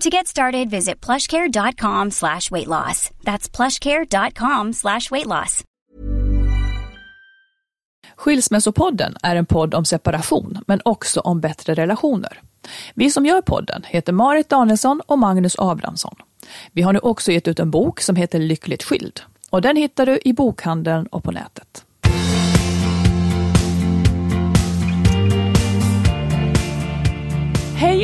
To get started, visit plushcare.com slash weight loss. That's plushcare.com slash weight loss. Skilsmässopodden är en podd om separation, men också om bättre relationer. Vi som gör podden heter Marit Danielsson och Magnus Abrahamsson. Vi har nu också gett ut en bok som heter Lyckligt skild. Och den hittar du i bokhandeln och på nätet.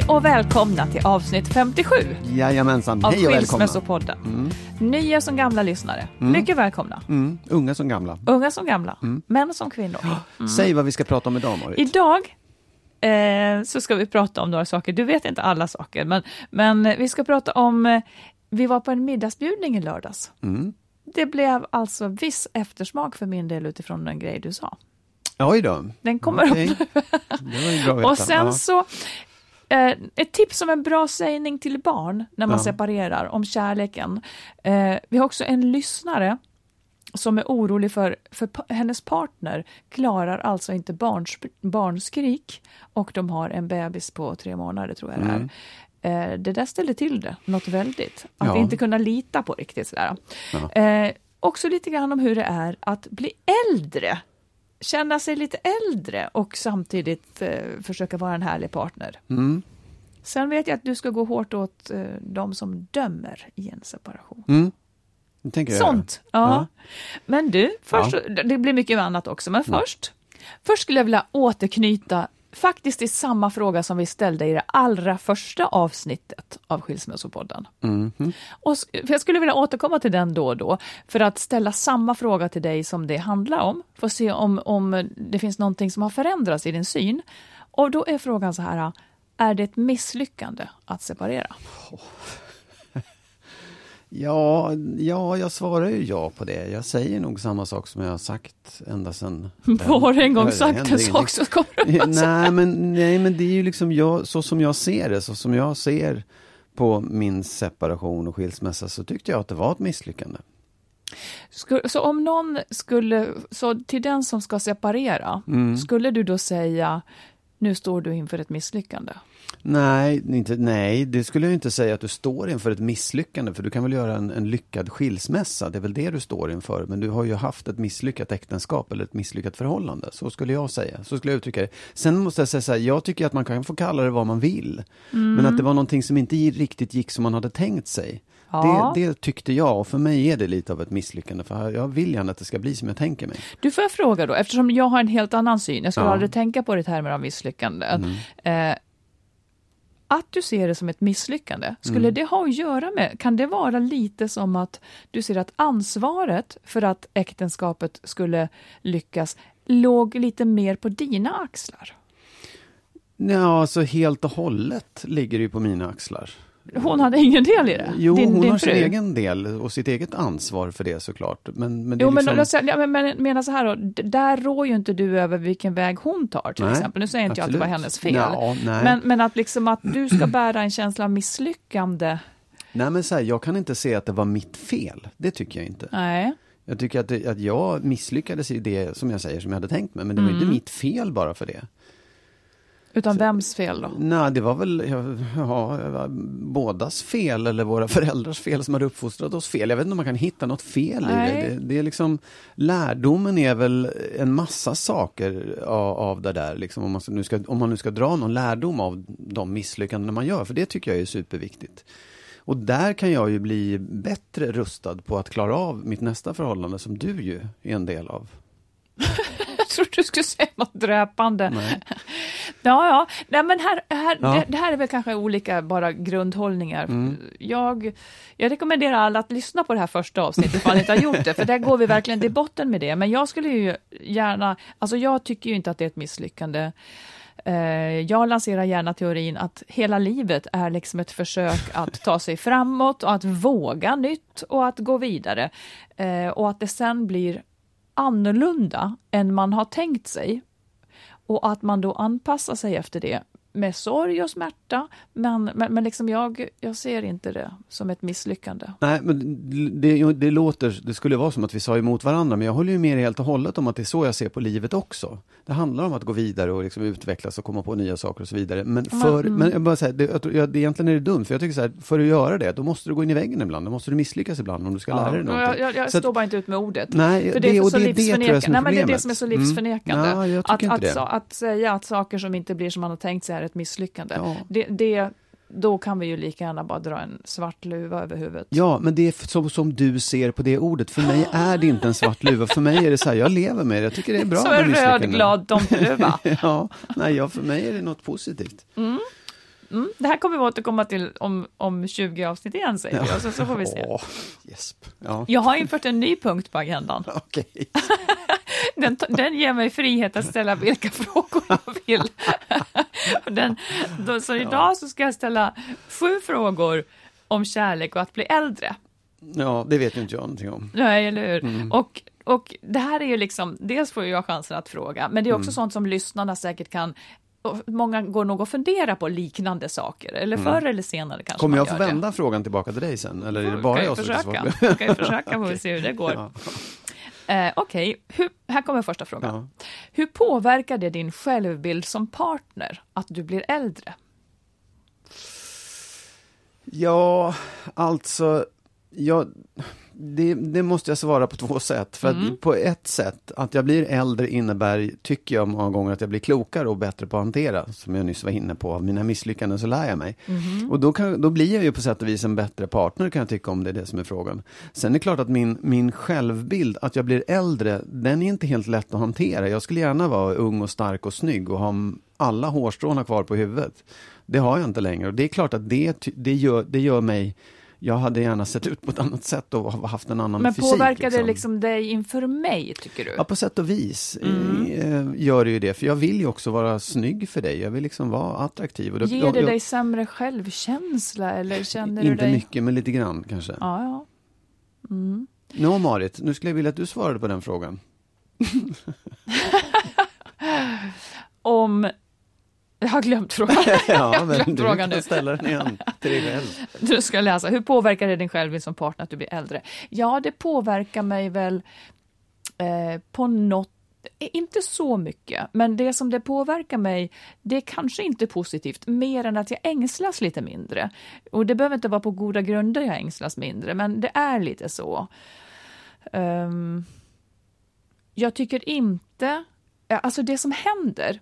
Och välkomna till avsnitt 57 Jajamensan, av hej och välkomna. Skilsmässopodden. Nya som gamla lyssnare, mycket välkomna. Mm, unga som gamla. Unga som gamla, män som kvinnor. Säg vad vi ska prata om idag Marit. Idag eh, så ska vi prata om några saker. Du vet inte alla saker, men, men vi ska prata om... Eh, vi var på en middagsbjudning i lördags. Mm. Det blev alltså viss eftersmak för min del utifrån en grej du sa. Oj då. Den kommer Okej. upp. Det var ju bra att veta. Och sen ja. så, eh, ett tips om en bra sägning till barn när man Ja. separerar, om kärleken. Eh, vi har också en lyssnare som är orolig för, för hennes partner klarar alltså inte barns, barnskrik och de har en bebis på tre månader tror jag det är. Eh, det där ställer till det, något väldigt. Att Ja. inte kunna lita på riktigt sådär. Ja. Eh, också lite grann om hur det är att bli äldre. Känna sig lite äldre och samtidigt eh, försöka vara en härlig partner. Mm. Sen vet jag att du ska gå hårt åt eh, de som dömer i en separation. Mm. Sånt. Ja. Ja. Men du, först, det blir mycket annat också, men först, först skulle jag vilja återknyta faktiskt till samma fråga som vi ställde i det allra första avsnittet av Skilsmässopodden. Mm. Och, för jag skulle vilja återkomma till den då och då, för att ställa samma fråga till dig som det handlar om, för att se om, om det finns någonting som har förändrats i din syn. Och då är frågan så här, är det ett misslyckande att separera? Ja, ja, jag svarar ju ja på det. Jag säger nog samma sak som jag har sagt ända sedan... Du en gång sagt en sak så kommer du nej, men, nej, men det är ju liksom jag, så som jag ser det, så som jag ser på min separation och skilsmässa så tyckte jag att det var ett misslyckande. Så om någon skulle, så till den som ska separera, Mm. skulle du då säga nu står du inför ett misslyckande? Nej, inte, nej, det skulle jag inte säga att du står inför ett misslyckande, för du kan väl göra en, en lyckad skilsmässa, det är väl det du står inför, men du har ju haft ett misslyckat äktenskap eller ett misslyckat förhållande, så skulle jag säga, så skulle jag uttrycka det. Sen måste jag säga så här, jag tycker att man kan få kalla det vad man vill, men att det var någonting som inte riktigt gick som man hade tänkt sig. Ja. Det, det tyckte jag, och för mig är det lite av ett misslyckande, för jag vill gärna att det ska bli som jag tänker mig. Du får jag fråga då, eftersom jag har en helt annan syn, jag skulle Ja. Mm. aldrig tänka på det i termer av misslyckande. Eh, att du ser det som ett misslyckande, skulle Mm. det ha att göra med, kan det vara lite som att du ser att ansvaret för att äktenskapet skulle lyckas låg lite mer på dina axlar? Ja, alltså helt och hållet ligger det ju på mina axlar. Hon hade ingen del i det? Jo, din, hon din har sin fru? egen del och sitt eget ansvar för det såklart. Men, men det Jo, men, liksom... låt säga- ja, men, men mena så här då, där rår ju inte du över vilken väg hon tar till Nej, exempel. Nu säger inte jag att det var absolut. hennes fel. Ja, men, men att liksom att du ska bära en känsla av misslyckande. Nej, men så här, jag kan inte se att det var mitt fel. Det tycker jag inte. Nej. Jag tycker att, det, att jag misslyckades i det som jag säger som jag hade tänkt mig, men det var Mm. inte mitt fel bara för det. Utan vems fel då? Nej, det var väl ja, ja, bådas fel eller våra föräldrars fel som hade uppfostrat oss fel. Jag vet inte om man kan hitta något fel i Nej. det. det. Det är liksom, lärdomen är väl en massa saker av, av det där, liksom, om, man nu ska, om man nu ska dra någon lärdom av de misslyckanden man gör, för det tycker jag är superviktigt. Och där kan jag ju bli bättre rustad på att klara av mitt nästa förhållande som du ju är en del av. Jag trodde du skulle säga något dräpande. Nej. Ja, ja. Nej, men här, här, Ja. Det, det här är väl kanske olika bara grundhållningar. Jag, jag rekommenderar alla att lyssna på det här första avsnittet ifall ni inte har gjort det, för där går vi verkligen till botten med det. Men jag skulle ju gärna, alltså jag tycker ju inte att det är ett misslyckande. Eh, Jag lanserar gärna teorin att hela livet är liksom ett försök att ta sig framåt och att våga nytt och att gå vidare. Eh, Och att det sen blir annorlunda än man har tänkt sig. Och att man då anpassar sig efter det med sorg och smärta. Men, men, men liksom jag, jag ser inte det som ett misslyckande. Nej, men det, det låter, det skulle vara som att vi sa emot varandra, men jag håller ju med helt och hållet om att det är så jag ser på livet också. Det handlar om att gå vidare och liksom utvecklas och komma på nya saker och så vidare. Men för, men jag bara säger, det, jag, det, egentligen är det dumt, för jag tycker så här, för att göra det, då måste du gå in i väggen ibland, då måste du misslyckas ibland om du ska lära dig någonting. jag, jag, jag att- står bara inte ut med ordet. Nej, För det är det- och så det är livsförnekande. är Nej, men det är det som är så Mm. livsförnekande. Ja, jag tycker att, att, att säga att saker som inte blir som man har tänkt sig är ett misslyckande. Ja. Det, det, då kan vi ju lika gärna bara dra en svart luva över huvudet. Ja, men det är så som du ser på det ordet. För mig är det inte en svart luva. För mig är det så här, jag lever med det. Jag tycker det är bra Som en röd glad tomteluva. ja, nej, ja, för mig är det något positivt. Mm, det här kommer vi återkomma till om, om 20 avsnitt igen säger vi, och så, så får vi se. Åh, gäsp. Ja, Jag har infört en ny punkt på agendan. okej. Den, den ger mig frihet att ställa vilka frågor jag vill. Den, då, så idag så ska jag ställa sju frågor om kärlek och att bli äldre. Ja, det vet ju inte jag någonting om. Nej, eller hur? Och, och det här är ju liksom, dels får jag chansen att fråga, men det är också sånt som lyssnarna säkert kan Många går nog och funderar på liknande saker, eller förr eller senare kanske Kommer jag få det. vända frågan tillbaka till dig sen? Eller är det bara jag som ska försöka. svara? Du kan ju försöka, får vi se hur det går. Ja. Eh, Okej, hur- här kommer första frågan. Ja. Hur påverkar det din självbild som partner att du blir äldre? Ja, alltså, jag, det, det måste jag svara på två sätt. För Mm. på ett sätt, att jag blir äldre innebär, tycker jag många gånger, att jag blir klokare och bättre på att hantera. Som jag nyss var inne på, av mina misslyckanden så lär jag mig. Mm-hmm. Och då, kan, då blir jag ju på sätt och vis en bättre partner kan jag tycka om det är det som är frågan. Sen är det klart att min, min självbild, att jag blir äldre, den är inte helt lätt att hantera. Jag skulle gärna vara ung och stark och snygg och ha alla hårstråna kvar på huvudet. Det har jag inte längre och det är klart att det, det, gör, det gör mig jag hade gärna sett ut på ett annat sätt och ha- haft en annan Men fysik. påverkar det liksom dig inför mig, tycker du? Ja, på sätt och vis Mm. eh, gör det ju det. För jag vill ju också vara snygg för dig. Jag vill liksom vara attraktiv. Och då- Ger det jag- dig sämre självkänsla, eller känner du Inte dig... mycket, men lite grann kanske. Ja, ja. Nå Marit, nu skulle jag vilja att du svarade på den frågan. Om... Jag har glömt frågan. ja, men glömt du frågan kan nu. ställa den igen till dig själv. Du ska läsa. Hur påverkar det din självbild som partner att du blir äldre? Ja, det påverkar mig väl eh, på något eh, inte så mycket, men det som det påverkar mig, det är kanske inte positivt, mer än att jag ängslas lite mindre. Och det behöver inte vara på goda grunder jag ängslas mindre, men det är lite så. Ehm, jag tycker inte, ja, alltså det som händer,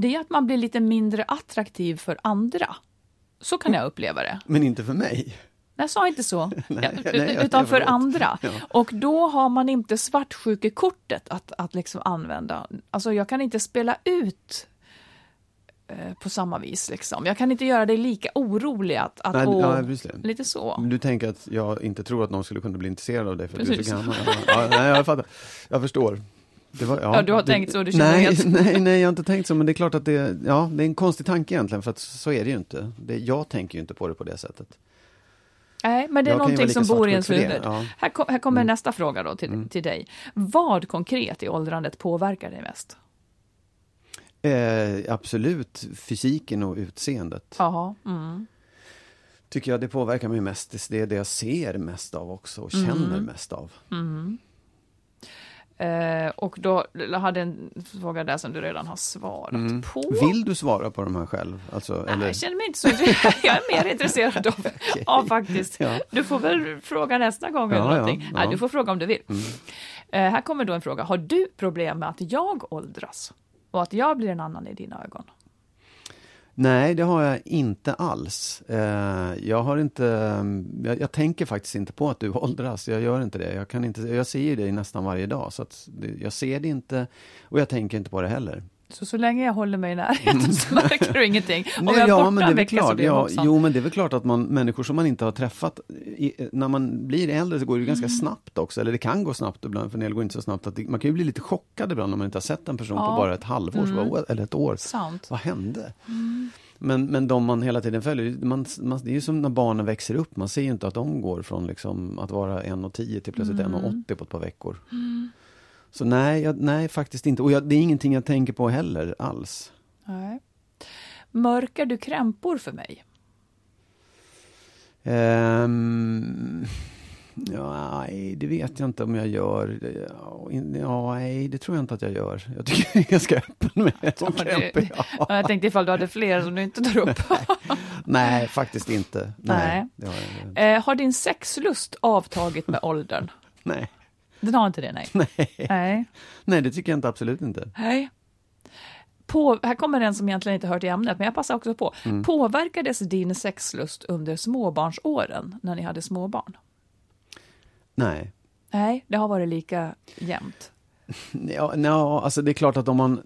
det är att man blir lite mindre attraktiv för andra. Så kan jag uppleva det. Men inte för mig. Jag sa inte så. Nej, nej, utan för andra. Ja. Och då har man inte svartsjukekortet att, att liksom använda. Alltså jag kan inte spela ut eh, på samma vis. Liksom. Jag kan inte göra dig lika orolig att, att Nej, åh, ja, lite så. Du tänker att jag inte tror att någon skulle kunna bli intresserad av dig för att du är så gammal? Ja, nej, jag fattar. Jag förstår. Var, Ja, du har det, tänkt så, du känner nej, helt- nej, nej, jag har inte tänkt så, men det är klart att det, ja, det är en konstig tanke egentligen, för att så är det ju inte. Det, jag tänker ju inte på det på det sättet. Nej, men det är Jag någonting som bor i ens huvud. ja. Mm. Här, kom, här kommer nästa fråga då till, till dig. Vad konkret i åldrandet påverkar dig mest? Eh, absolut fysiken och utseendet. Jaha. Mm. tycker jag det påverkar mig mest. Det är det jag ser mest av också och känner mest av. Eh, och då hade en fråga där som du redan har svarat på. Mm. Vill du svara på de här själv? Alltså, Nej, eller? jag känner mig inte så intresserad. Jag är mer intresserad av, av faktiskt. Ja. Du får väl fråga nästa gång eller Ja, ja, någonting. ja. Nej, du får fråga om du vill. Eh, här kommer då en fråga. Har du problem med att jag åldras? Och att jag blir en annan i dina ögon? Nej, det har jag inte alls. Eh, jag har inte, mm, jag, jag tänker faktiskt inte på att du åldras. Jag gör inte det. Jag, kan inte, jag ser ju dig nästan varje dag. Så att jag ser det inte och jag tänker inte på det heller. Så så länge jag håller mig i närheten så märker du ingenting. Om Nej, jag är ja, borta men det är vecka så klart. blir jag Ja, jo, men det är väl klart att man, människor som man inte har träffat, i, när man blir äldre så går det ganska Mm. snabbt också. Eller det kan gå snabbt ibland, för en del går inte så snabbt. Att det, man kan ju bli lite chockad ibland om man inte har sett en person Ja. Mm. på bara ett halvår, så bara, eller ett år. Sant. Vad hände? Men, men de man hela tiden följer, man, man, det är ju som när barnen växer upp. Man ser ju inte att de går från liksom att vara 1,10 till plötsligt Mm. 1,80 på ett par veckor. Så nej, jag, nej faktiskt inte. Och jag, det är ingenting jag tänker på heller alls. Nej. Mörkar du krämpor för mig? Ehm, ja, nej, det vet jag inte om jag gör. Ja, nej, det tror jag inte att jag gör. Jag tycker jag är ganska öppen med de Ja, det- krämpor jag har. Jag tänkte ifall du hade fler som du inte tar upp. Nej, faktiskt inte. Nej, Nej. Har. Eh, har din sexlust avtagit med åldern? nej. Den har inte det, nej. Nej. Nej. nej, det tycker jag inte absolut inte. nej. På, här kommer en som egentligen inte hör till ämnet, men jag passar också på. Mm. Påverkades din sexlust under småbarnsåren, när ni hade småbarn? Nej. Nej, det har varit lika jämnt. Ja, ja, alltså det är klart att om man,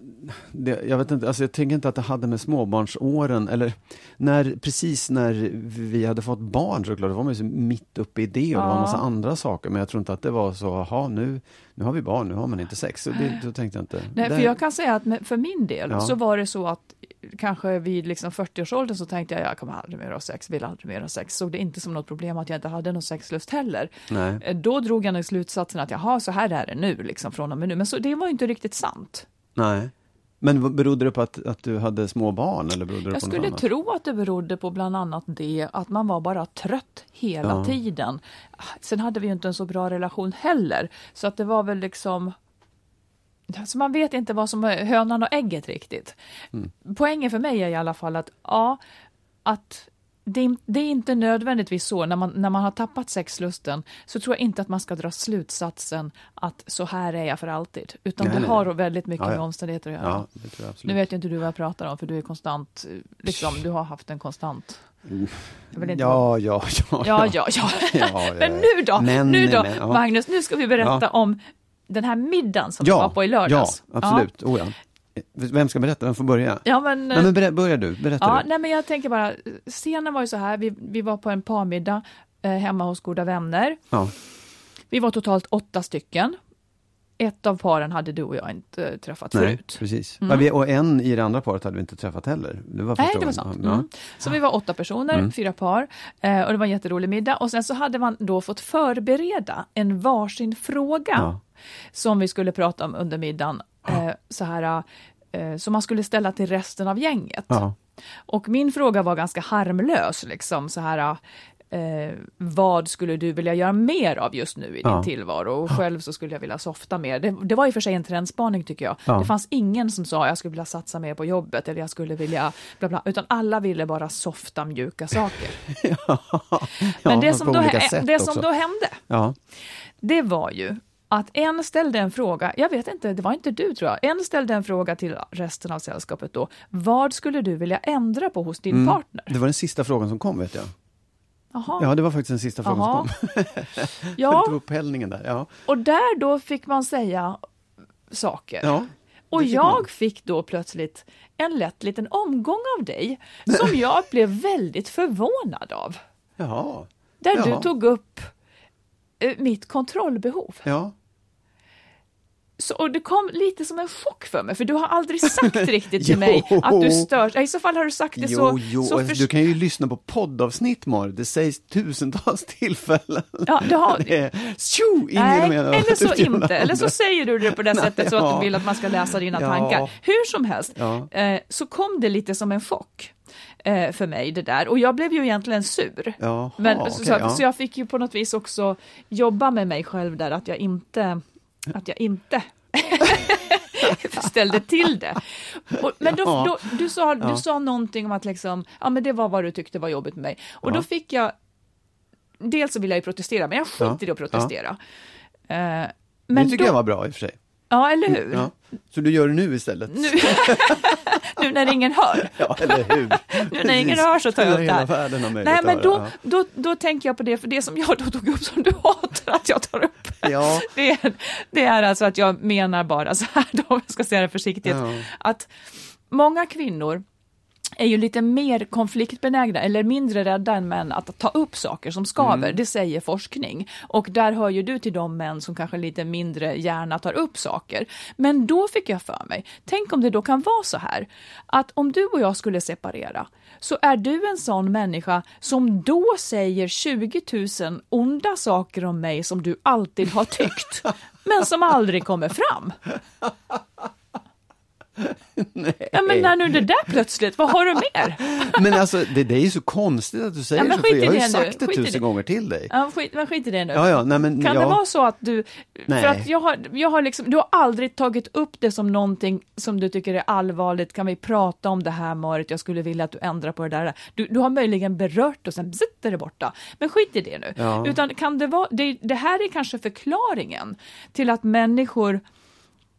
det, jag vet inte, alltså jag tänker inte att det hade med småbarnsåren, eller när, precis när vi hade fått barn så klart, då var man ju mitt uppe i det och det var en massa andra saker, men jag tror inte att det var så, jaha nu, nu har vi barn, nu har man inte sex, så det, då tänkte jag inte. Nej, Där- för jag kan säga att för min del Ja. så var det så att kanske vid liksom 40-årsåldern så tänkte jag jag kommer aldrig mer ha sex, vill aldrig mer ha sex. Såg det inte som något problem att jag inte hade någon sexlust heller. Nej. Eh, Då drog jag nog slutsatsen att jaha, så här är det nu, liksom från och med nu. Men så, det var ju inte riktigt sant. Nej. Men berodde det på att, att du hade små barn eller berodde det Jag på skulle annat? tro att det berodde på bland annat det att man var bara trött hela Ja. tiden. Sen hade vi ju inte en så bra relation heller, så att det var väl liksom så man vet inte vad som är hönan och ägget riktigt. Mm. Poängen för mig är i alla fall att, ja, att det, är- det är inte nödvändigtvis så, när man, när man har tappat sexlusten, så tror jag inte att man ska dra slutsatsen att så här är jag för alltid. Utan Nej, det nej. har väldigt mycket Ja, med omständigheter att göra. Ja. Nu vet ju inte du vad jag pratar om, för du är konstant, liksom, du har haft en konstant... Ja, ja, ja. ja, ja, ja. Ja, ja, Men nu då, Men, nu då, men, ja. Magnus, nu ska vi berätta om den här middagen som vi Ja, var på i lördags. ja, absolut. Oh, ja. Vem ska berätta? Vem får börja? Ja, men, Nej, men börja du. Berätta ja, du. nej, men jag tänker bara, scenen var ju så här, vi, vi var på en parmiddag eh, hemma hos goda vänner. Ja. Vi var totalt åtta stycken. Ett av paren hade du och jag inte eh, träffat Nej, förut. precis. Ja, vi, och en i det andra paret hade vi inte träffat heller. Det var Nej, det var sant. Ja. Mm. Så vi var åtta personer, fyra par, eh, och det var en jätterolig middag. Och sen så hade man då fått förbereda en varsin fråga Ja. Som vi skulle prata om under middagen. Eh, så här, eh, som man skulle ställa till resten av gänget. Ja. Och min fråga var ganska harmlös, liksom så här. Eh, vad skulle du vilja göra mer av just nu i din Ja. tillvaro? Och själv så skulle jag vilja softa mer. Det, det var i och för sig en trendspaning tycker jag. Ja. Det fanns ingen som sa jag skulle vilja satsa mer på jobbet eller jag skulle vilja bla bla, utan alla ville bara softa mjuka saker. Men det, som då, det som då hände, Ja. det var ju att en ställde en fråga, jag vet inte, det var inte du tror jag, en ställde en fråga till resten av sällskapet då. Vad skulle du vilja ändra på hos din partner? Det var den sista frågan som kom, vet jag. Jaha. Ja, det var faktiskt den sista frågan Jaha. som kom. Ja, upphällningen där. Ja. och där då fick man säga saker. Ja. och fick jag man. fick då plötsligt en lätt liten omgång av dig som jag blev väldigt förvånad av. Jaha. Där Ja. du tog upp eh, mitt kontrollbehov. Ja. Så, och det kom lite som en chock för mig, för du har aldrig sagt riktigt till mig att du störs. I så fall har du sagt det Jo, så... jo, så förs- du kan ju lyssna på poddavsnitt, Mar. Det sägs tusentals tillfällen. Ja, det har- Det är in Nej, eller så inte. Eller så säger du det på det Nej, sättet så att du vill att man ska läsa dina Ja. tankar. Hur som helst, Ja. eh, så kom det lite som en chock. eh, för mig det där. Och jag blev ju egentligen sur. Jaha, Men, okej, så, så jag fick ju på något vis också jobba med mig själv där, att jag inte, att jag inte ställde till det. Och, men då, då, du, sa, du sa någonting om att liksom, ja men det var vad du tyckte var jobbigt med mig. Och då fick jag, dels så ville jag ju protestera, men jag skiter i att protestera. Det men tycker då, jag var bra i och för sig. Ja, eller hur? Ja. Så du gör det nu istället? Nu, nu när ingen hör. Ja, eller hur? Nu när ingen hör så tar jag upp det här. Nej, men då, då, då tänker jag på det, för det som jag då tog upp som du hatar att jag tar upp. Ja. Det, är, det är alltså att jag menar bara så här, då, om jag ska säga det försiktigt, Ja. att många kvinnor är ju lite mer konfliktbenägna eller mindre rädda än män att ta upp saker som skaver, Mm. det säger forskning. Och där hör ju du till de män som kanske lite mindre gärna tar upp saker. Men då fick jag för mig, tänk om det då kan vara så här, att om du och jag skulle separera, så är du en sån människa som då säger 20 000 onda saker om mig som du alltid har tyckt, men som aldrig kommer fram. Ja, men när nu det där plötsligt, vad har du mer? Men alltså, det, det är ju så konstigt att du säger Ja, så, för jag har ju nu. sagt det tusen det. gånger till dig. Ja, skit, men skit i det nu. Ja, ja, nej, men, Kan ja. det vara så att du, Nej. för att jag har, jag har liksom, du har aldrig tagit upp det som någonting som du tycker är allvarligt, kan vi prata om det här Marit, jag skulle vilja att du ändrar på det där. Du, du har möjligen berört och sen sitter det borta. Men skit i det nu. Ja. Utan kan det vara, det, det här är kanske förklaringen till att människor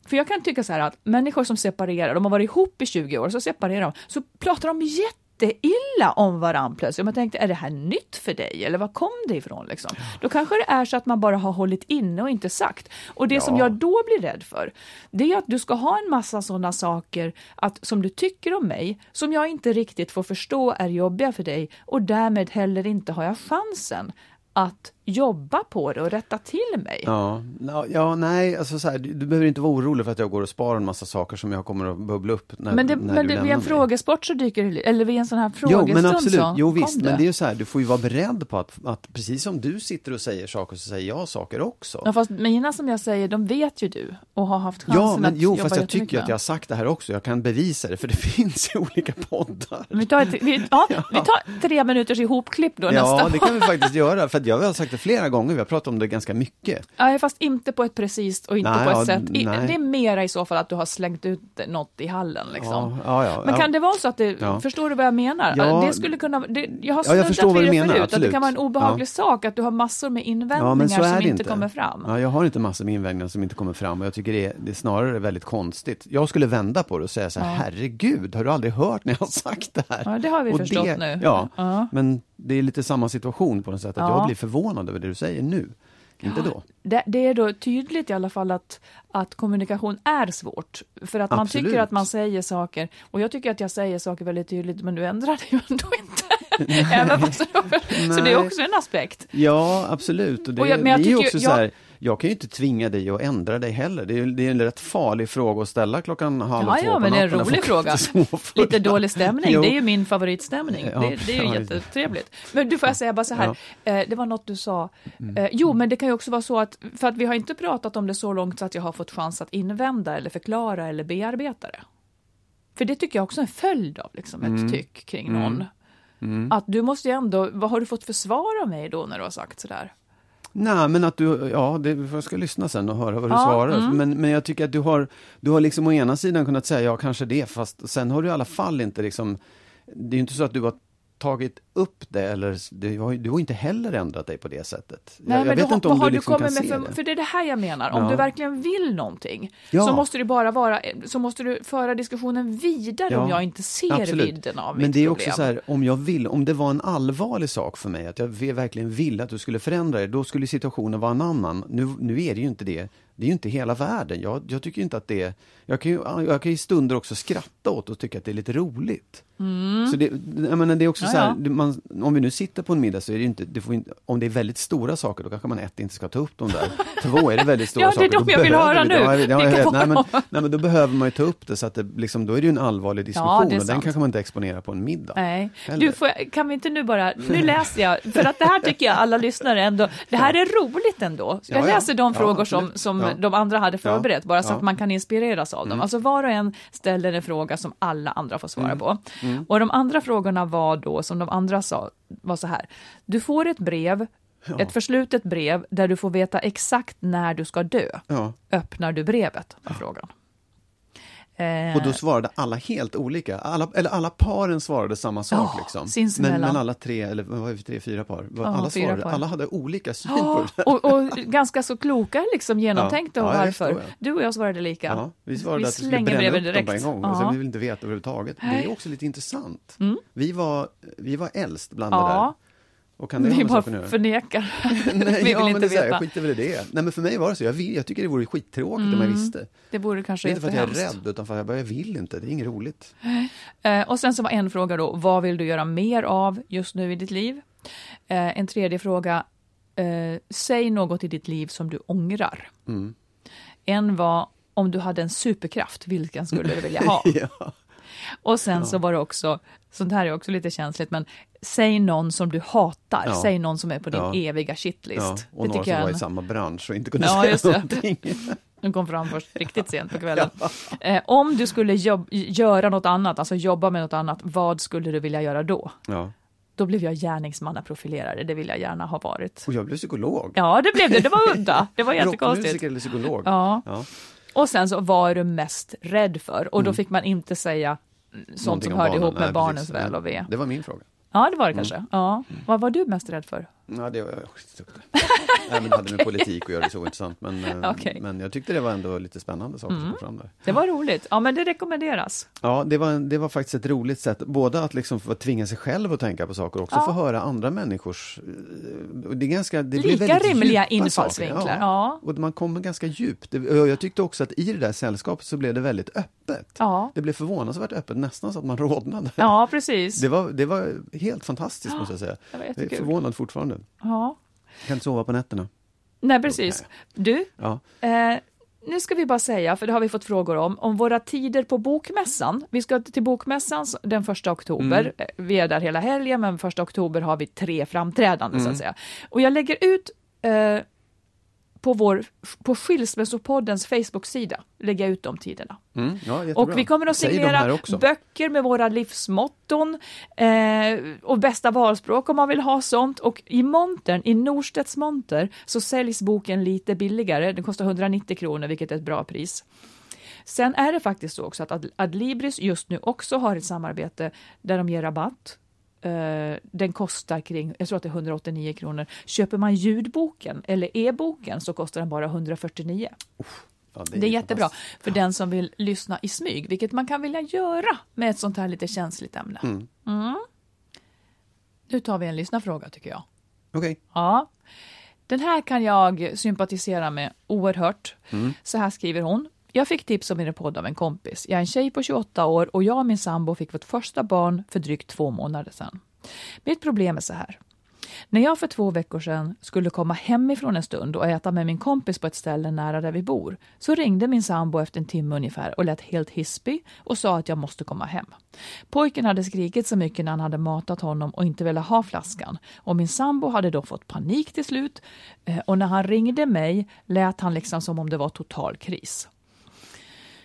för jag kan tycka så här att människor som separerar, de har varit ihop i 20 år, så separerar de, så pratar de jätteilla om varandra plötsligt. Man tänkte, är det här nytt för dig? Eller var kom det ifrån? Liksom? Då kanske det är så att man bara har hållit inne och inte sagt. Och det som Ja. jag då blir rädd för, det är att du ska ha en massa sådana saker att, som du tycker om mig, som jag inte riktigt får förstå är jobbiga för dig och därmed heller inte har jag chansen att jobba på det och rätta till mig. Ja, ja, ja, nej, alltså så här, du, du behöver inte vara orolig för att jag går och sparar en massa saker som jag kommer att bubbla upp när, Men, det, när men du det, vid en mig. frågesport så dyker det, eller vid en sån här Jo, frågestund men absolut. så Jo, visst. Men det är ju så här, du får ju vara beredd på att, att precis som du sitter och säger saker så säger jag saker också. Ja, fast mina som jag säger, de vet ju du och har haft chansen Ja, men att jo, fast jag tycker att jag har sagt det här också. Jag kan bevisa det, för det finns i olika poddar. Vi tar, ett, vi, ja, vi tar tre minuters ihopklipp då Ja, nästa det kan vi faktiskt göra, för jag har sagt det flera gånger, vi har pratat om det ganska mycket. Ja, fast inte på ett precis och inte Nej, på ett ja, sätt. I, det är mera i så fall att du har slängt ut något i hallen. Liksom. Ja, ja, Men kan det vara så att det, förstår du vad jag menar? Det skulle kunna, det, jag har snuddat vid det menar, förut, att det absolut. kan vara en obehaglig sak, att du har massor med invändningar som inte, inte kommer fram. Ja, jag har inte massor med invändningar som inte kommer fram och jag tycker det är, det är snarare väldigt konstigt. Jag skulle vända på det och säga så här, herregud, har du aldrig hört när jag har sagt det här? Ja, det har vi Och förstått det, nu. Ja, men det är lite samma situation på något sätt, att Ja. jag blir förvånad över det du säger nu. Inte då. Det, det är då tydligt i alla fall att, att kommunikation är svårt. För att man Absolut. tycker att man säger saker, och jag tycker att jag säger saker väldigt tydligt, men du ändrar det ju ändå inte. Även fast, så det är Nej. också en aspekt. Ja, absolut. Och det, Och jag- men jag tycker jag- jag kan ju inte tvinga dig att ändra dig heller. Det är, det är en rätt farlig fråga att ställa klockan halv Ja, två ja, men det är en rolig fråga. Lite dålig stämning, Jo. det är ju min favoritstämning. Ja, det, det är ju jättetrevligt. Men du får jag säga bara så här, Ja. Mm. eh, det var något du sa. Eh, jo, men det kan ju också vara så att, för att vi har inte pratat om det så långt så att jag har fått chans att invända eller förklara eller bearbeta det. För det tycker jag också är en följd av liksom, ett Mm. tyck kring någon. Att du måste ju ändå, vad har du fått för svar av mig då när du har sagt sådär? Nej, men att du, ja, det, jag ska lyssna sen och höra vad du Ja, svarar. mm. Men, men jag tycker att du har, du har liksom å ena sidan kunnat säga, ja kanske det, fast sen har du i alla fall inte liksom, det är ju inte så att du har tagit upp det eller du har, du har inte heller ändrat dig på det sättet. Nej, jag, jag vet då, inte om du du liksom kan kommit med se för, det. för det är det här jag menar, om Ja. du verkligen vill någonting Ja. så måste det bara vara, så måste du föra diskussionen vidare Ja, om jag inte ser Absolut. vidden av Men mitt det är problem. också så här, om jag vill, om det var en allvarlig sak för mig, att jag ve- verkligen ville att du skulle förändra det, då skulle situationen vara en annan. Nu, nu är det ju inte det. Det är ju inte hela världen. Jag, jag tycker inte att det jag kan, ju, jag kan ju stunder också skratta åt och tycka att det är lite roligt. Så det, jag menar, det är också Mm. Ja, så här, ja. man, om vi nu sitter på en middag så är det inte, det får inte, om det är väldigt stora saker då kanske man ett, inte ska ta upp dem där. Två, är det väldigt stora Ja, det är saker. de jag vill höra vi det. nu. Ja, jag Nej, men, nej, men då behöver man ju ta upp det så att det liksom, då är det ju en allvarlig diskussion och den kanske man inte exponerar på en middag. Nej, Heller. du får, kan vi inte nu bara, nu läser jag, för att det här tycker jag alla lyssnare ändå, det här är roligt ändå. Jag Ja, ja. läser de frågor som, som ja. de andra hade förberett, bara så ja. att man kan inspireras av dem. Mm. Alltså var och en ställer en fråga som alla andra får svara mm. på. Mm. Och de andra frågorna var då, som de andra sa, var så här. Du får ett brev Ja. Ett förslutet brev där du får veta exakt när du ska dö. Ja. Öppnar du brevet? Var frågan. Eh, och då svarade alla helt olika, alla, eller alla paren svarade samma sak. Oh, liksom. men, men alla tre, eller vad var det, tre, fyra par, oh, alla, fyra svarade, par. alla hade olika syn oh, på det. Och, och, ganska så kloka, liksom genomtänkta ja, ja, varför. Du och jag svarade lika. Ja, vi svarade vi att vi skulle bränna upp direkt. dem på en gång, och sen vi vill inte veta överhuvudtaget. Det är också lite intressant. Mm. Vi, var, vi var äldst bland det där. Och kan det vi bara förnekar. Nej, vi vill ja, inte veta. Jag skiter väl i det. Nej, men för mig var det så. Jag, vill, jag tycker det vore skittråkigt mm. om jag mm. visste. Det vore kanske det är inte för att jag är rädd, utan för att jag bara jag vill inte. Det är inget roligt. Eh, och sen så var en fråga då, vad vill du göra mer av just nu i ditt liv? Eh, en tredje fråga, eh, säg något i ditt liv som du ångrar. Mm. En var, om du hade en superkraft, vilken skulle du vilja ha? ja. Och sen ja. så var det också, sånt här är också lite känsligt, men säg någon som du hatar, ja. säg någon som är på din ja. eviga shitlist. Ja. Och det några som var i samma bransch och inte kunde ja, säga någonting. Den kom fram först riktigt sent på kvällen. Eh, om du skulle jobb, göra något annat, alltså jobba med något annat, vad skulle du vilja göra då? Ja. Då blev jag gärningsmannaprofilerare, det vill jag gärna ha varit. Och jag blev psykolog. Ja, det blev det, det var udda. Det var jättekonstigt. Rockmusiker eller psykolog. Ja. ja. Och sen så, vad är du mest rädd för? Och då mm. fick man inte säga sånt Någonting som hörde barnen. ihop med Nej, barnens precis. väl och ve. Det var min fråga. Ja, det var det mm. kanske. Ja. Vad var du mest rädd för? Ja, det var Nej, men det hade med politik att göra, det så intressant. Men, eh, okay. men jag tyckte det var ändå lite spännande saker mm. som kom fram där. Det var roligt. Ja, men det rekommenderas. Ja, det var, det var faktiskt ett roligt sätt, både att liksom få tvinga sig själv att tänka på saker och också ja. få höra andra människors... Eh, det är ganska, det Lika rimliga infallsvinklar. Ja. ja. Och man kommer ganska djupt. Jag tyckte också att i det där sällskapet så blev det väldigt öppet. Ja. Det blev förvånansvärt öppet, nästan så att man rodnade. Ja, precis. Det var, det var helt fantastiskt, måste jag säga. Jag är förvånad fortfarande. Ja. Kan inte sova på nätterna. Nej, precis. Du, ja. eh, nu ska vi bara säga, för det har vi fått frågor om, om våra tider på Bokmässan. Vi ska till Bokmässan den första oktober. Mm. Eh, vi är där hela helgen, men första oktober har vi tre framträdanden mm. så att mm. säga. Och jag lägger ut eh, på, vår, på Skilsmässopoddens Facebook-sida lägga ut de tiderna. Mm, ja, och vi kommer att signera böcker med våra livsmotton eh, och bästa valspråk om man vill ha sånt. Och i montern, i Norstedts monter, så säljs boken lite billigare. Den kostar 190 kronor, vilket är ett bra pris. Sen är det faktiskt så också att Adlibris just nu också har ett samarbete där de ger rabatt Uh, den kostar kring, jag tror att det är 189 kronor. Köper man ljudboken eller e-boken så kostar den bara 149. Uh, ja, det, är det är jättebra för den som vill lyssna i smyg, vilket man kan vilja göra med ett sånt här lite känsligt ämne. Mm. Mm. Nu tar vi en lyssnarfråga tycker jag. Okej. Okay. Ja. Den här kan jag sympatisera med oerhört. Mm. Så här skriver hon. Jag fick tips om er podd av en kompis. Jag är en tjej på 28 år och jag och min sambo fick vårt första barn för drygt två månader sedan. Mitt problem är så här. När jag för två veckor sedan skulle komma hemifrån en stund och äta med min kompis på ett ställe nära där vi bor, så ringde min sambo efter en timme ungefär och lät helt hispig och sa att jag måste komma hem. Pojken hade skrikit så mycket när han hade matat honom och inte velat ha flaskan och min sambo hade då fått panik till slut eh, och när han ringde mig lät han liksom som om det var total kris.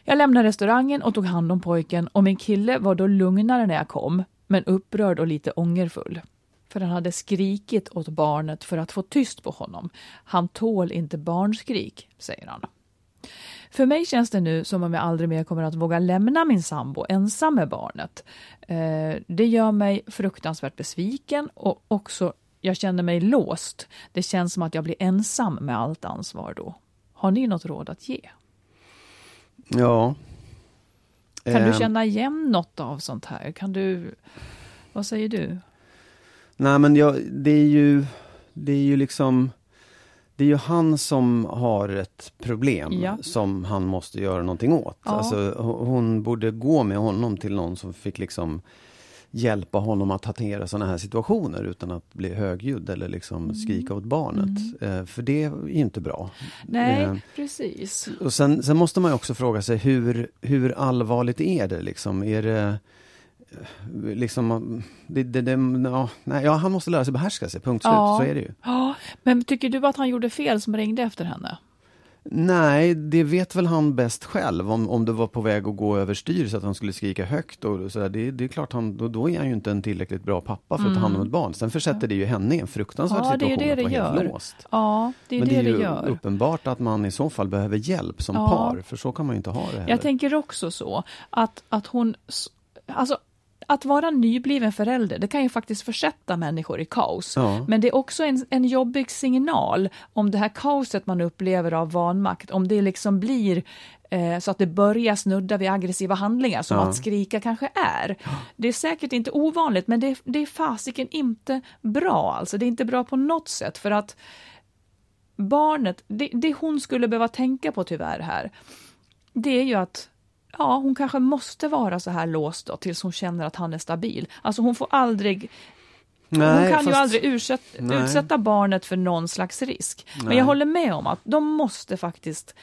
Jag lämnade restaurangen och tog hand om pojken och min kille var då lugnare när jag kom, men upprörd och lite ångerfull. För han hade skrikit åt barnet för att få tyst på honom. Han tål inte barnskrik, säger han. För mig känns det nu som om jag aldrig mer kommer att våga lämna min sambo ensam med barnet. Eh, det gör mig fruktansvärt besviken och också jag känner mig låst. Det känns som att jag blir ensam med allt ansvar då. Har ni något råd att ge? Ja. Kan du känna igen något av sånt här? Kan du, vad säger du? Nej men jag, det är ju, det är ju liksom, det är ju han som har ett problem ja. som han måste göra någonting åt. Ja. Alltså, hon borde gå med honom till någon som fick liksom hjälpa honom att hantera sådana här situationer utan att bli högljudd eller liksom mm. skrika åt barnet. Mm. Eh, för det är inte bra. Nej, eh, precis. Och sen, sen, måste man också fråga sig hur, hur allvarligt är det liksom? Är det eh, liksom, det, det, det, ja, nej, ja, han måste lära sig behärska sig, punkt slut. Ja. Så är det ju. Ja, men tycker du att han gjorde fel som ringde efter henne? Nej, det vet väl han bäst själv. Om, om det var på väg att gå överstyr så att han skulle skrika högt. Och så där, det, det är klart, han, då, då är han ju inte en tillräckligt bra pappa för att ta hand om ett barn. Sen försätter det ju henne i en fruktansvärd Mm. Ja, det är situation det att det vara helt låst. Ja, det är Men det det är ju gör. uppenbart att man i så fall behöver hjälp som Ja. par. För så kan man ju inte ha det heller. Jag tänker också så att, att hon, alltså att vara nybliven förälder, det kan ju faktiskt försätta människor i kaos. Ja. Men det är också en, en jobbig signal om det här kaoset man upplever av vanmakt, om det liksom blir eh, så att det börjar snudda vid aggressiva handlingar, som Ja. att skrika kanske är. Det är säkert inte ovanligt, men det, det är fasiken inte bra. Alltså, det är inte bra på något sätt, för att barnet, det, det hon skulle behöva tänka på tyvärr här, det är ju att ja, hon kanske måste vara så här låst då, tills hon känner att han är stabil. Alltså hon får aldrig, hon Nej, kan ju fast- aldrig ursätta, Nej. utsätta barnet för någon slags risk. Men Nej. jag håller med om att de måste faktiskt,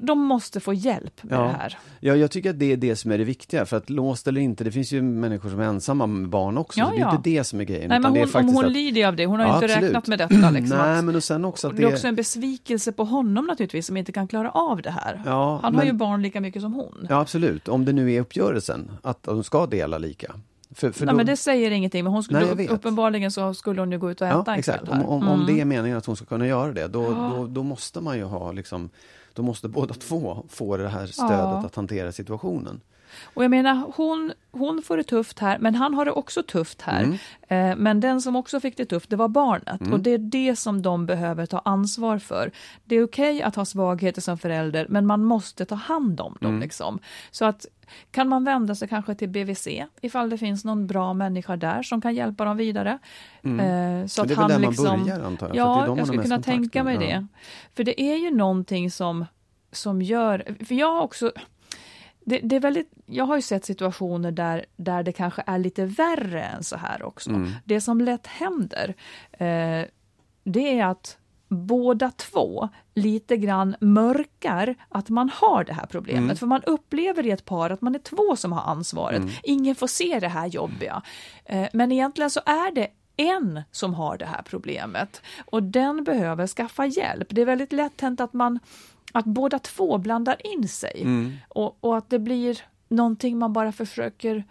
de- måste få hjälp med Ja. det här. Ja, jag tycker att det är det som är det viktiga. För att låst eller inte, det finns ju människor som är ensamma med barn också. Ja, så det är ja. inte det som är grejen. Nej, men hon, om hon att- lider av det, hon har ju inte absolut. räknat med detta. Liksom, Nej, men och sen också att det är också en besvikelse på honom naturligtvis, som inte kan klara av det här. Ja, Han har men- ju barn lika mycket som hon. Ja, absolut. Om det nu är uppgörelsen, att de ska dela lika. För, för Nej, då- men det säger ingenting, men hon skulle, Nej, uppenbarligen så skulle hon ju gå ut och äta Ja, en exakt. kväll här. Om, om, om Mm. det är meningen att hon ska kunna göra det, då, då, då måste man ju ha liksom, då måste båda två få det här stödet Ja. att hantera situationen. Och jag menar, hon, hon får det tufft här, men han har det också tufft här. Mm. Eh, men den som också fick det tufft, det var barnet. Och det är det som de behöver ta ansvar för. Det är okej att ha svagheter som förälder, men man måste ta hand om Mm. dem. Liksom. Så att kan man vända sig kanske till BVC, ifall det finns någon bra människa där som kan hjälpa dem vidare. Eh, så Mm. Att det är väl han där man liksom, börjar, antar jag, Ja, man jag skulle kunna tänka mig. Ja. det. För det är ju någonting som, som gör, för jag har också det, det är väldigt, jag har ju sett situationer där, där det kanske är lite värre än så här också. Mm. Det som lätt händer, eh, det är att båda två lite grann mörkar att man har det här problemet. Mm. För man upplever i ett par att man är två som har ansvaret. Mm. Ingen får se det här jobbiga. Eh, men egentligen så är det en som har det här problemet och den behöver skaffa hjälp. Det är väldigt lätt hänt att man att båda två blandar in sig Mm. och, och att det blir någonting man bara försöker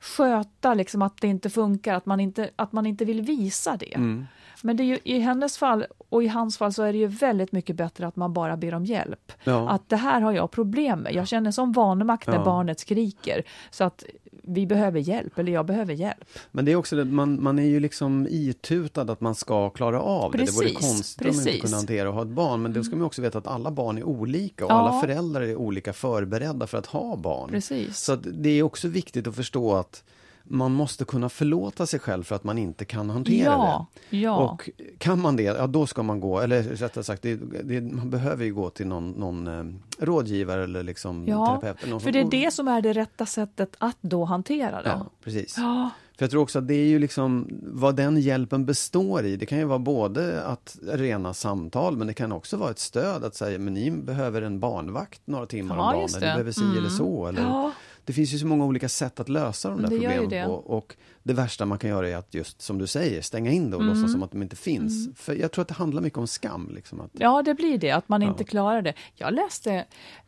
sköta, liksom att det inte funkar, att man inte, att man inte vill visa det. Mm. Men det är ju, i hennes fall och i hans fall så är det ju väldigt mycket bättre att man bara ber om hjälp. Ja. Att det här har jag problem med. Jag känner som vanmakt när Ja. barnet skriker. Så att vi behöver hjälp, eller jag behöver hjälp. Men det är också det, man, man är ju liksom itutad att man ska klara av det. Det vore Precis, konstigt om man inte precis. kunde hantera och ha ett barn. Men då ska man också veta att alla barn är olika och Ja. alla föräldrar är olika förberedda för att ha barn. Precis. Så att det är också viktigt att förstå att man måste kunna förlåta sig själv för att man inte kan hantera Ja, det. ja. Och kan man det, ja då ska man gå, eller rättare sagt, det, det, man behöver ju gå till någon, någon eh, rådgivare eller liksom Ja, terapeut. Eller någon för det är det som är det rätta sättet att då hantera det. Ja, precis. Ja. För jag tror också att det är ju liksom vad den hjälpen består i. Det kan ju vara både att rena samtal men det kan också vara ett stöd att säga men ni behöver en barnvakt några timmar Ja, om dagen eller ni behöver si eller så. Eller. Det finns ju så många olika sätt att lösa de där Det problemen det. på. Och det värsta man kan göra är att just som du säger stänga in det och Mm. låtsas som att de inte finns. För jag tror att det handlar mycket om skam. Liksom, att, Ja, det blir det, att man inte Ja. klarar det. Jag läste,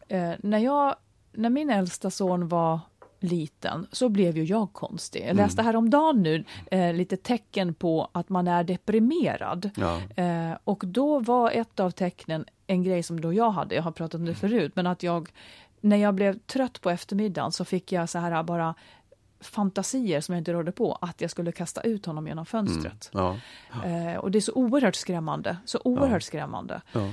eh, när, jag, när min äldsta son var liten så blev ju jag konstig. Jag Mm. läste häromdagen nu eh, lite tecken på att man är deprimerad. Ja. Eh, och då var ett av tecknen en grej som då jag hade, jag har pratat om det förut, men att jag när jag blev trött på eftermiddagen så fick jag så här bara fantasier som jag inte rådde på, att jag skulle kasta ut honom genom fönstret. ja, Eh, och det är så oerhört skrämmande, så oerhört skrämmande. ja.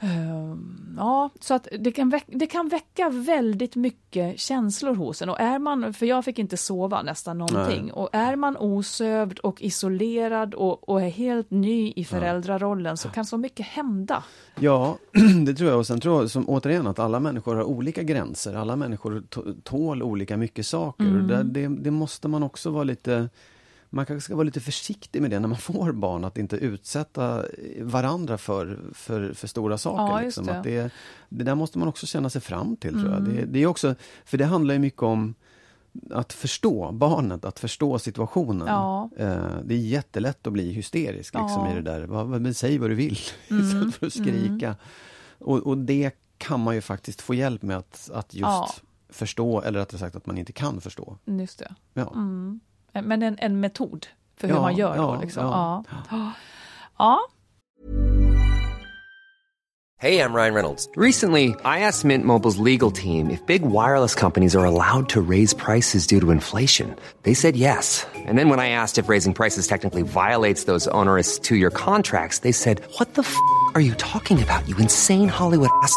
Ehm, ja, så att det kan, väck, det kan väcka väldigt mycket känslor hos en. Och är man, för jag fick inte sova nästan någonting. Nej. Och är man osövd och isolerad och, och är helt ny i föräldrarollen så kan så mycket hända. Ja, det tror jag. Och sen tror jag som, återigen att alla människor har olika gränser. Alla människor tål olika mycket saker. Och Mm. det, det, det måste man också vara lite... Man kanske ska vara lite försiktig med det när man får barn, att inte utsätta varandra för, för, för stora saker. Ja, liksom. det. Att det, det där måste man också känna sig fram till, tror jag. Mm. Det, det är också, för det handlar ju mycket om att förstå barnet, att förstå situationen. Ja. Eh, det är jättelätt att bli hysterisk liksom, Ja. i det där. Men säg vad du vill, Mm. istället för att skrika. Och, och det kan man ju faktiskt få hjälp med att, att just förstå, eller rättare sagt att man inte kan förstå. Just det. Ja. Mm. Men en, en metod för hur Ja, man gör ja, då. Liksom. Ja. ja. Ja. ja. Hey, I'm Ryan Reynolds. Recently, I asked Mint Mobile's legal team if big wireless companies are allowed to raise prices due to inflation. They said yes. And then when I asked if raising prices technically violates those onerous two year contracts, they said, What the f are you talking about, you insane Hollywood ass?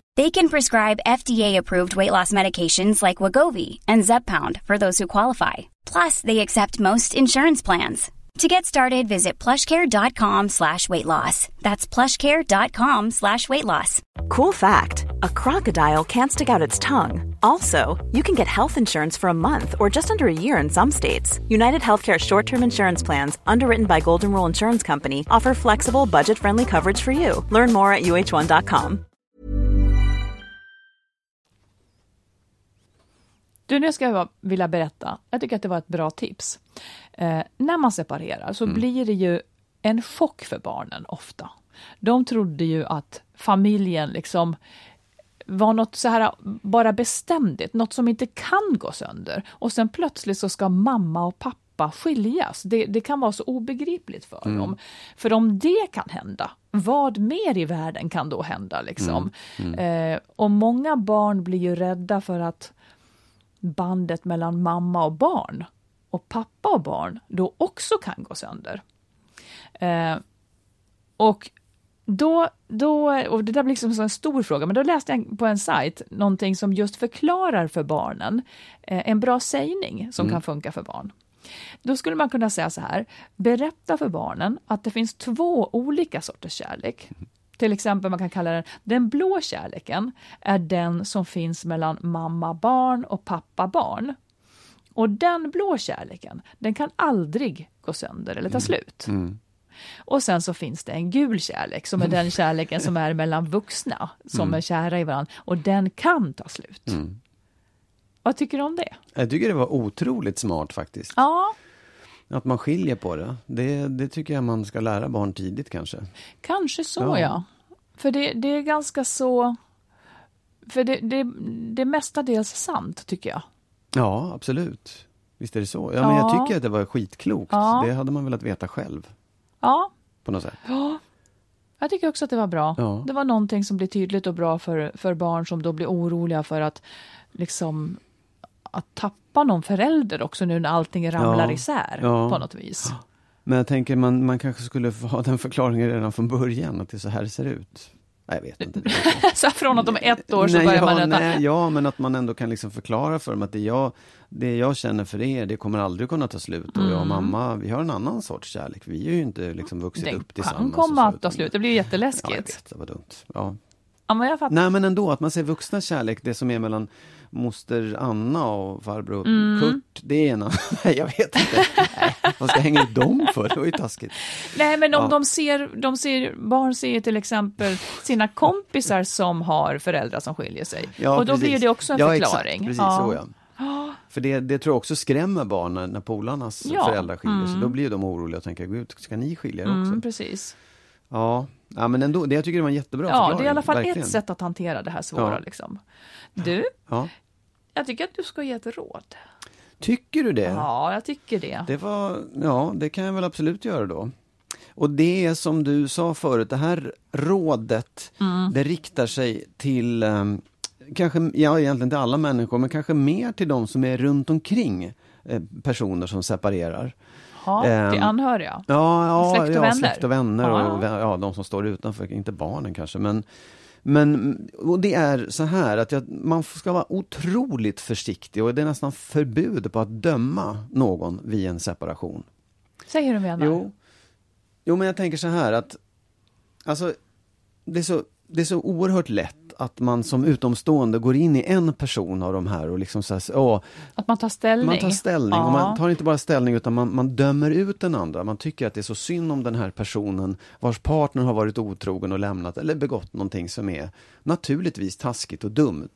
They can prescribe FDA-approved weight loss medications like Wagovi and Zepbound for those who qualify. Plus, they accept most insurance plans. To get started, visit plushcare.com slash weight loss. That's plushcare.com slash weight loss. Cool fact a crocodile can't stick out its tongue. Also, you can get health insurance for a month or just under a year in some states. United Healthcare short term insurance plans, underwritten by Golden Rule Insurance Company, offer flexible, budget friendly coverage for you. Learn more at uh1.com. Du, nu ska jag vilja berätta. Jag tycker att det var ett bra tips. Eh, när man separerar så blir det ju en chock för barnen ofta. De trodde ju att familjen liksom var något så här bara beständigt, något som inte kan gå sönder. Och sen plötsligt så ska mamma och pappa skiljas. Det, det kan vara så obegripligt för dem. För om det kan hända, vad mer i världen kan då hända? Liksom? Eh, och många barn blir ju rädda för att bandet mellan mamma och barn och pappa och barn då också kan gå sönder. Eh, och då, då, och det där blir liksom en stor fråga, men då läste jag på en sajt någonting som just förklarar för barnen eh, en bra sägning som kan funka för barn. Då skulle man kunna säga så här, berätta för barnen att det finns två olika sorters kärlek. Till exempel man kan kalla den, den blå kärleken är den som finns mellan mamma-barn och pappa-barn. Och den blå kärleken, den kan aldrig gå sönder eller ta slut. Och sen så finns det en gul kärlek som är den kärleken som är mellan vuxna som är kära i varandra och den kan ta slut. Vad tycker du om det? Jag tycker det var otroligt smart faktiskt. Ja, Att man skiljer på det. det. Det tycker jag man ska lära barn tidigt kanske. kanske så ja. Ja. För det, det är ganska så... För det, det, det är mestadels sant, tycker jag. Ja, absolut. Visst är det så. Ja, men jag Ja. tycker att det var skitklokt. Ja. Det hade man velat veta själv. Ja, På något sätt. jag tycker också att det var bra. Ja. Det var någonting som blir tydligt och bra för, för barn som då blir oroliga för att liksom att tappa någon förälder också nu när allting ramlar Ja. isär Ja. på något vis. Men jag tänker man, man kanske skulle ha den förklaringen redan från början, att det är så här det ser ut. Nej, jag vet inte. Så från att de är ett år så nej, börjar ja, man detta. nej, ja, men att man ändå kan liksom förklara för dem att det jag, det jag känner för er, det kommer aldrig kunna ta slut. Och jag och mamma, vi har en annan sorts kärlek. Vi är ju inte liksom vuxit Det upp tillsammans. kan och komma att ta slut, det blir ju Ja, jag jätteläskigt. vet, det var dumt. Ja. Ja, men jag fattar. Nej, men ändå, att man ser vuxna kärlek, det som är mellan moster Anna och farbror Mm. Kurt, det är en annan. Nej, jag vet inte. Vad ska jag hänga ut dem för? Det var ju taskigt. Nej, men om Ja. de ser, de ser, barn ser till exempel sina kompisar som har föräldrar som skiljer sig. Ja, och då precis. blir det också en ja, förklaring. Exakt, precis så ja. För det, det tror jag också skrämmer barn när, polarnas Ja, föräldrar skiljer sig. Då blir de oroliga och tänker, gud, ska ni skilja er också? Mm, precis. Ja. Ja, men ändå, det, jag tycker det var en jättebra Ja, förklaring. det är i alla fall verkligen. ett sätt att hantera det här svåra. Ja. Liksom. Du, Ja. jag tycker att du ska ge ett råd. Tycker du det? Ja, jag tycker det. Det var, ja, det kan jag väl absolut göra då. Och det är som du sa förut, det här rådet, Mm. det riktar sig till, eh, kanske, ja egentligen till alla människor, men kanske mer till de som är runt omkring eh, personer som separerar. Ja, Ehm, till anhöriga. Ja, ja, Släkt och ja vänner. släkt och vänner Ja. och ja, de som står utanför, inte barnen kanske. Men, men det är så här att jag, man ska vara otroligt försiktig och det är nästan förbud på att döma någon vid en separation. Säg hur du menar. Jo. jo, men jag tänker så här att alltså, det är så det är så oerhört lätt att man som utomstående går in i en person av de här och liksom så här, åh, Att man tar ställning. man tar ställning och Ja. man tar inte bara ställning utan man, man dömer ut den andra. Man tycker att det är så synd om den här personen vars partner har varit otrogen och lämnat eller begått någonting som är naturligtvis taskigt och dumt.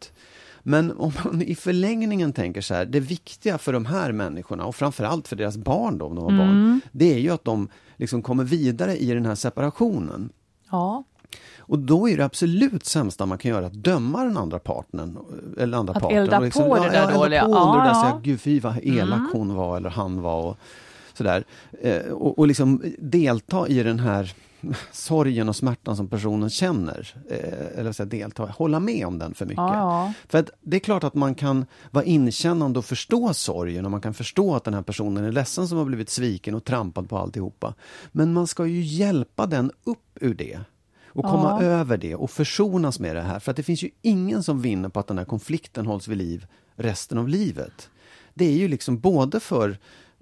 Men om man i förlängningen tänker så här, det viktiga för de här människorna och framförallt för deras barn då, om de har barn, det är ju att de liksom kommer vidare i den här separationen. Ja. Och då är det absolut sämsta man kan göra att döma den andra partnern. Eller andra Att partnern. elda liksom, på det ja, där ja, elda dåliga. På under det där, Ja, säga, ja. Mm. Gud fy vad elak hon var eller han var. Och sådär. Eh, och, och liksom delta i den här sorgen och smärtan som personen känner. Eh, eller säga, delta, hålla med om den för mycket. Ja, ja. För att det är klart att man kan vara inkännande och förstå sorgen och man kan förstå att den här personen är ledsen som har blivit sviken och trampad på alltihopa. Men man ska ju hjälpa den upp ur det. Och komma Ja. över det och försonas med det här. För att det finns ju ingen som vinner på att den här konflikten hålls vid liv resten av livet. Det är ju liksom både för,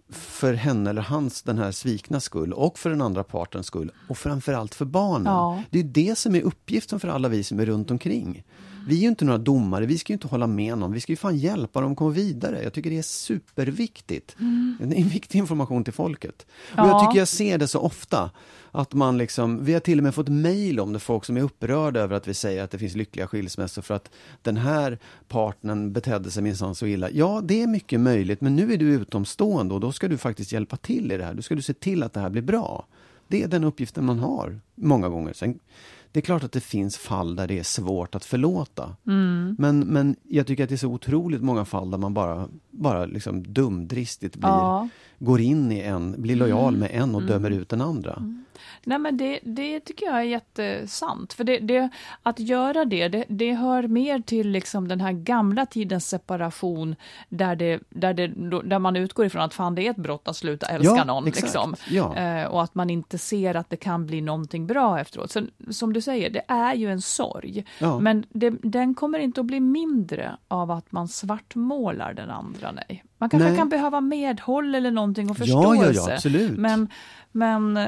för henne eller hans, den här svikna skull och för den andra partens skull och framförallt för barnen. Ja. Det är det som är uppgiften för alla vi som är runt omkring. Vi är ju inte några domare, vi ska inte hålla med någon, vi ska ju fan hjälpa dem att komma vidare. Jag tycker det är superviktigt. Det är en viktig information till folket. Och jag Ja. tycker jag ser det så ofta. Att man liksom, vi har till och med fått mejl om det, folk som är upprörda över att vi säger att det finns lyckliga skilsmässor för att den här partnern betedde sig minsann så illa. Ja, det är mycket möjligt, men nu är du utomstående och då ska du faktiskt hjälpa till i det här. Då ska du se till att det här blir bra. Det är den uppgiften man har många gånger. Sen, det är klart att det finns fall där det är svårt att förlåta. Men, men jag tycker att det är så otroligt många fall där man bara, bara liksom dumdristigt blir, Ja. Går in i en, blir lojal med en och dömer ut den andra. Nej men det, det tycker jag är jättesant. För det, det, att göra det, det, det hör mer till liksom den här gamla tidens separation där, det, där, det, där man utgår ifrån att fan det är ett brott att sluta älska Ja, någon. exakt. Liksom. Ja. Eh, och att man inte ser att det kan bli någonting bra efteråt. Så, som du säger, det är ju en sorg. Ja. Men det, den kommer inte att bli mindre av att man svartmålar den andra. Nej. Man kanske Nej. kan behöva medhåll eller någonting och Ja, ja, ja, förståelse. absolut. Men, men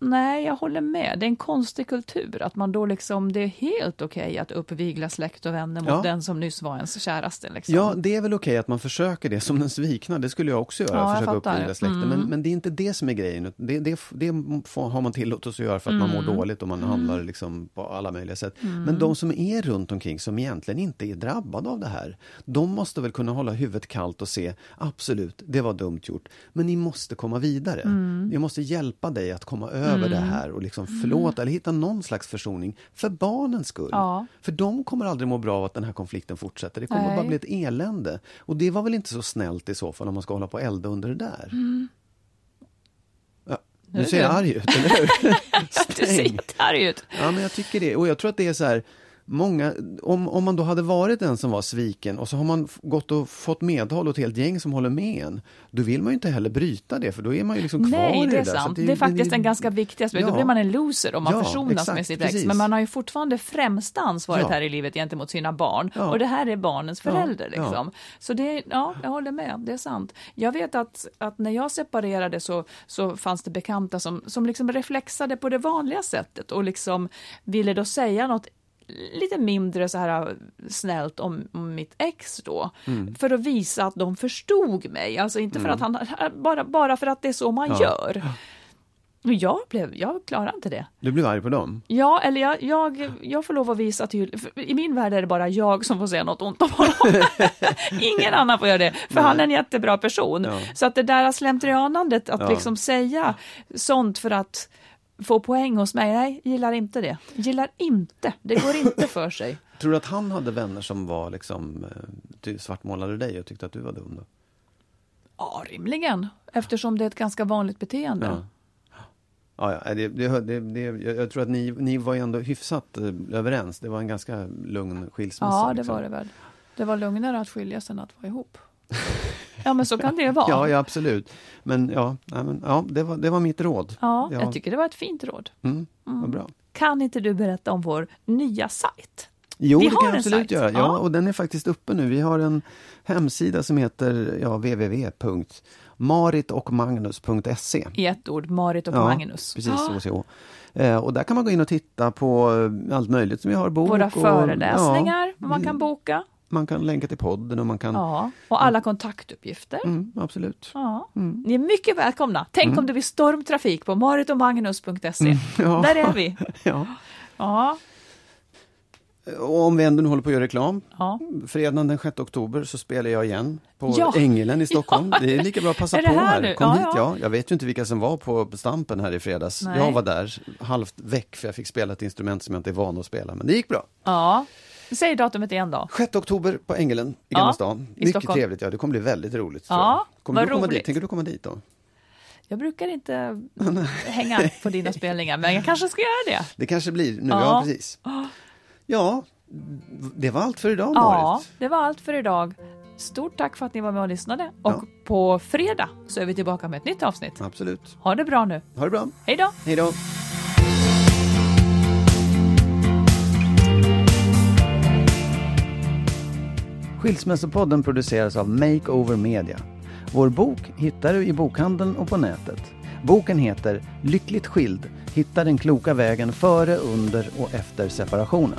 Nej, jag håller med. Det är en konstig kultur att man då liksom, det är helt okej att uppvigla släkt och vänner mot Ja. den som nyss var ens käraste. Liksom. Ja, det är väl okej att man försöker det som den svikna. Det skulle jag också göra, Ja, försöka uppvigla släkten. Mm. Men, men det är inte det som är grejen. Det, det, det har man tillåtelse att göra för att man Mm. mår dåligt och man handlar liksom på alla möjliga sätt. Men de som är runt omkring som egentligen inte är drabbade av det här. De måste väl kunna hålla huvudet kallt och se, absolut, det var dumt gjort. Men ni måste komma vidare. Mm. Jag måste hjälpa dig att komma över det här och liksom förlåta eller hitta någon slags försoning för barnens skull. Ja. För de kommer aldrig må bra av att den här konflikten fortsätter. Det kommer Nej. bara bli ett elände. Och det var väl inte så snällt i så fall om man ska hålla på och elda under det där. Ja, nu ser jag arg ut, eller hur? Du ser Stäng. jättearg ut. Ja, men jag tycker det. Och jag tror att det är så här, många, om, om man då hade varit den som var sviken och så har man gått och fått medhåll åt ett helt gäng som håller med en, då vill man ju inte heller bryta det, för då är man ju liksom kvar Nej, i det det är där. Så sant. att det, är faktiskt en ganska viktig aspekt. Då Ja. blir man en loser om man Ja, försonas exakt, med sitt ex. Men man har ju fortfarande främsta ansvaret Ja. här i livet gentemot sina barn. Ja. Och det här är barnens förälder. Liksom. Så det, ja, jag håller med. Det är sant. Jag vet att, att när jag separerade så, så fanns det bekanta som, som liksom reflexade på det vanliga sättet och liksom ville då säga något lite mindre så här snällt om, om mitt ex då. Mm. För att visa att de förstod mig. Alltså inte för att han, bara, bara för att det är så man Ja. gör. Och jag, blev, jag klarar inte det. Du blev arg på dem? Ja, eller jag, jag, jag får lov att visa till... I min värld är det bara jag som får säga något ont om honom. Ingen annan får göra det, för han är en jättebra person. Ja. Så att det där slentrianandet, att Ja. liksom säga sånt för att få poäng hos mig, nej, gillar inte det. Gillar inte, det går inte för sig. Tror du att han hade vänner som var liksom, eh, svartmålade dig och tyckte att du var dum då? Ja, rimligen, eftersom det är ett ganska vanligt beteende. Ja. Ja, ja det, det, det, jag tror att ni, ni var ändå hyfsat eh, överens. Det var en ganska lugn skilsmässa. Ja, det liksom. var det väl. Det var lugnare att skiljas än att vara ihop. Ja, men så kan det vara. Ja, ja absolut. Men ja, nej, men, ja det, var, det var mitt råd. Ja, Ja. jag tycker det var ett fint råd. Mm, Vad bra. Kan inte du berätta om vår nya sajt? Jo, Vi det kan jag absolut göra. Ja, Ja. och den är faktiskt uppe nu. Vi har en hemsida som heter ja, www.maritochmagnus.se. I ett ord, Marit och Ja, Magnus. Precis, Ah, så. Eh, och där kan man gå in och titta på eh, allt möjligt som vi har. Bok Våra och, föreläsningar, ja, vad man kan boka. Man kan länka till podden och man kan... Ja, och alla kontaktuppgifter. Mm, absolut. Ja. Ni är mycket välkomna. Tänk om det blir stormtrafik på maritochmagnus.se. ja. Där är vi. Ja. Ja, Och om vi ändå nu håller på att göra reklam. ja. Fredagen den 6 oktober så spelar jag igen på Ja. Ängeln i Stockholm. Ja. Det är lika bra att passa på här här. Kom Ja, hit, ja. Jag vet ju inte vilka som var på Stampen här i fredags. Nej. Jag var där halvt väck för jag fick spela ett instrument som jag inte är van att spela. Men det gick bra. ja. Säg datumet igen då. 6 oktober på Ängeln i Ja, Gamla stan. i Mycket Stockholm. trevligt, ja. Det kommer bli väldigt roligt. Ja, kommer du komma roligt. dit? Tänker du komma dit då? Jag brukar inte hänga på dina spelningar, men jag kanske ska göra det. Det kanske blir nu, Ja. ja, precis. Ja, det var allt för idag Ja, Marit. det var allt för idag. Stort tack för att ni var med och lyssnade. Och Ja. på fredag så är vi tillbaka med ett nytt avsnitt. Absolut. Ha det bra nu. Ha det bra. Hej då! Hej då. Skilsmässopodden produceras av Makeover Media. Vår bok hittar du i bokhandeln och på nätet. Boken heter Lyckligt skild. Hitta den kloka vägen före, under och efter separationen.